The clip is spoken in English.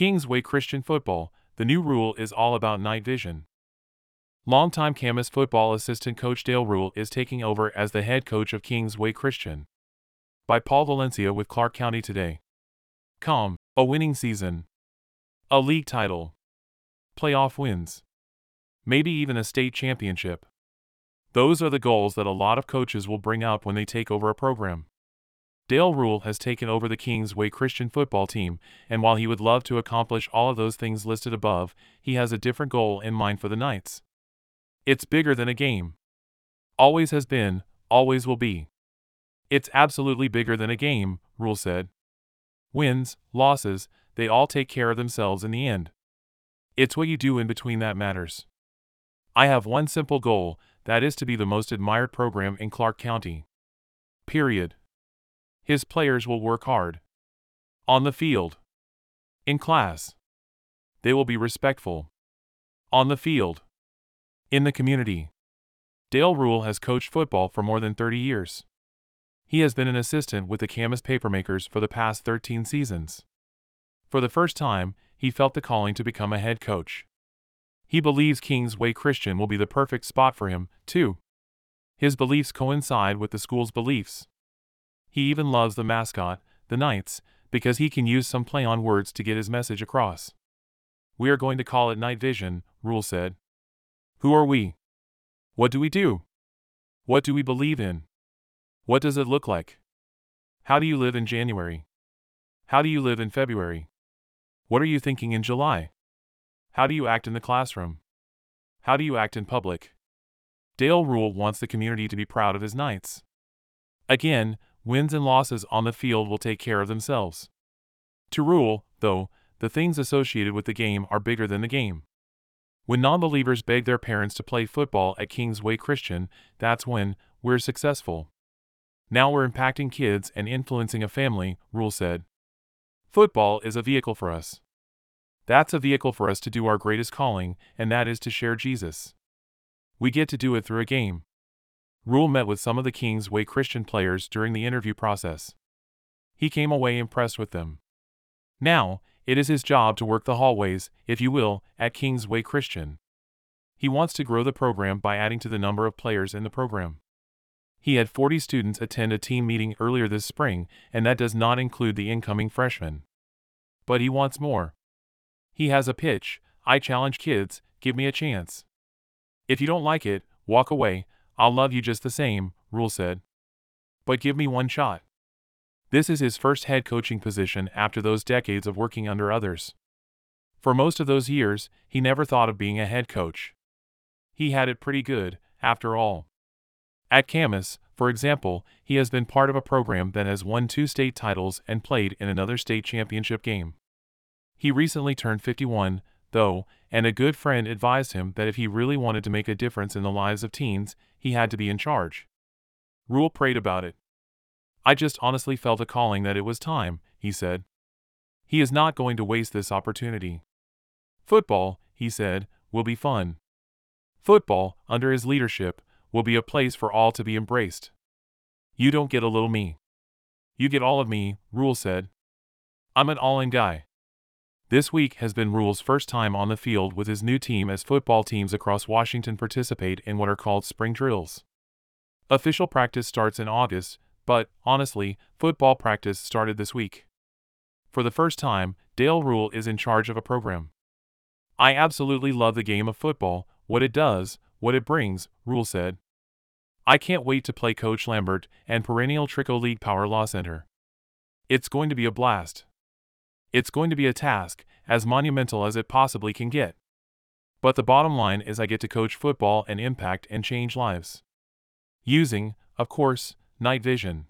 King's Way Christian Football, the new rule is all about Knight Vision. Longtime Camas football assistant coach Dale Rule is taking over as the head coach of King's Way Christian. By Paul Valencia with Clark County Today. Com, a winning season. A league title. Playoff wins. Maybe even a state championship. Those are the goals that a lot of coaches will bring out when they take over a program. Dale Rule has taken over the King's Way Christian football team, and while he would love to accomplish all of those things listed above, he has a different goal in mind for the Knights. It's bigger than a game. Always has been, always will be. It's absolutely bigger than a game, Rule said. Wins, losses, they all take care of themselves in the end. It's what you do in between that matters. I have one simple goal that is to be the most admired program in Clark County. Period. His players will work hard. On the field. In class. They will be respectful. On the field. In the community. Dale Rule has coached football for more than 30 years. He has been an assistant with the Camas Papermakers for the past 13 seasons. For the first time, he felt the calling to become a head coach. He believes King's Way Christian will be the perfect spot for him, too. His beliefs coincide with the school's beliefs. He even loves the mascot, the Knights, because he can use some play on words to get his message across. We are going to call it Knight Vision, Rule said. Who are we? What do we do? What do we believe in? What does it look like? How do you live in January? How do you live in February? What are you thinking in July? How do you act in the classroom? How do you act in public? Dale Rule wants the community to be proud of his Knights. Again, wins and losses on the field will take care of themselves. To Rule, though, the things associated with the game are bigger than the game. When non believers beg their parents to play football at King's Way Christian, that's when we're successful. Now we're impacting kids and influencing a family, Rule said. Football is a vehicle for us. That's a vehicle for us to do our greatest calling, and that is to share Jesus. We get to do it through a game. Rule met with some of the King's Way Christian players during the interview process. He came away impressed with them. Now, it is his job to work the hallways, if you will, at King's Way Christian. He wants to grow the program by adding to the number of players in the program. He had 40 students attend a team meeting earlier this spring, and that does not include the incoming freshmen. But he wants more. He has a pitch I challenge kids, give me a chance. If you don't like it, walk away, I'll love you just the same, Rule said. But give me one shot. This is his first head coaching position after those decades of working under others. For most of those years, he never thought of being a head coach. He had it pretty good, after all. At Camas, for example, he has been part of a program that has won two state titles and played in another state championship game. He recently turned 51, though, and a good friend advised him that if he really wanted to make a difference in the lives of teens, he had to be in charge. Rule prayed about it. I just honestly felt a calling that it was time, he said. He is not going to waste this opportunity. Football, he said, will be fun. Football, under his leadership, will be a place for all to be embraced. You don't get a little me. You get all of me, Rule said. I'm an all in guy. This week has been Rule's first time on the field with his new team as football teams across Washington participate in what are called spring drills. Official practice starts in August, but, honestly, football practice started this week. For the first time, Dale Rule is in charge of a program. I absolutely love the game of football, what it does, what it brings, Rule said. I can't wait to play Coach Lambert and perennial Trico League Power La Center. It's going to be a blast. It's going to be a task, as monumental as it possibly can get. But the bottom line is I get to coach football and impact and change lives. Using, of course, Knight Vision.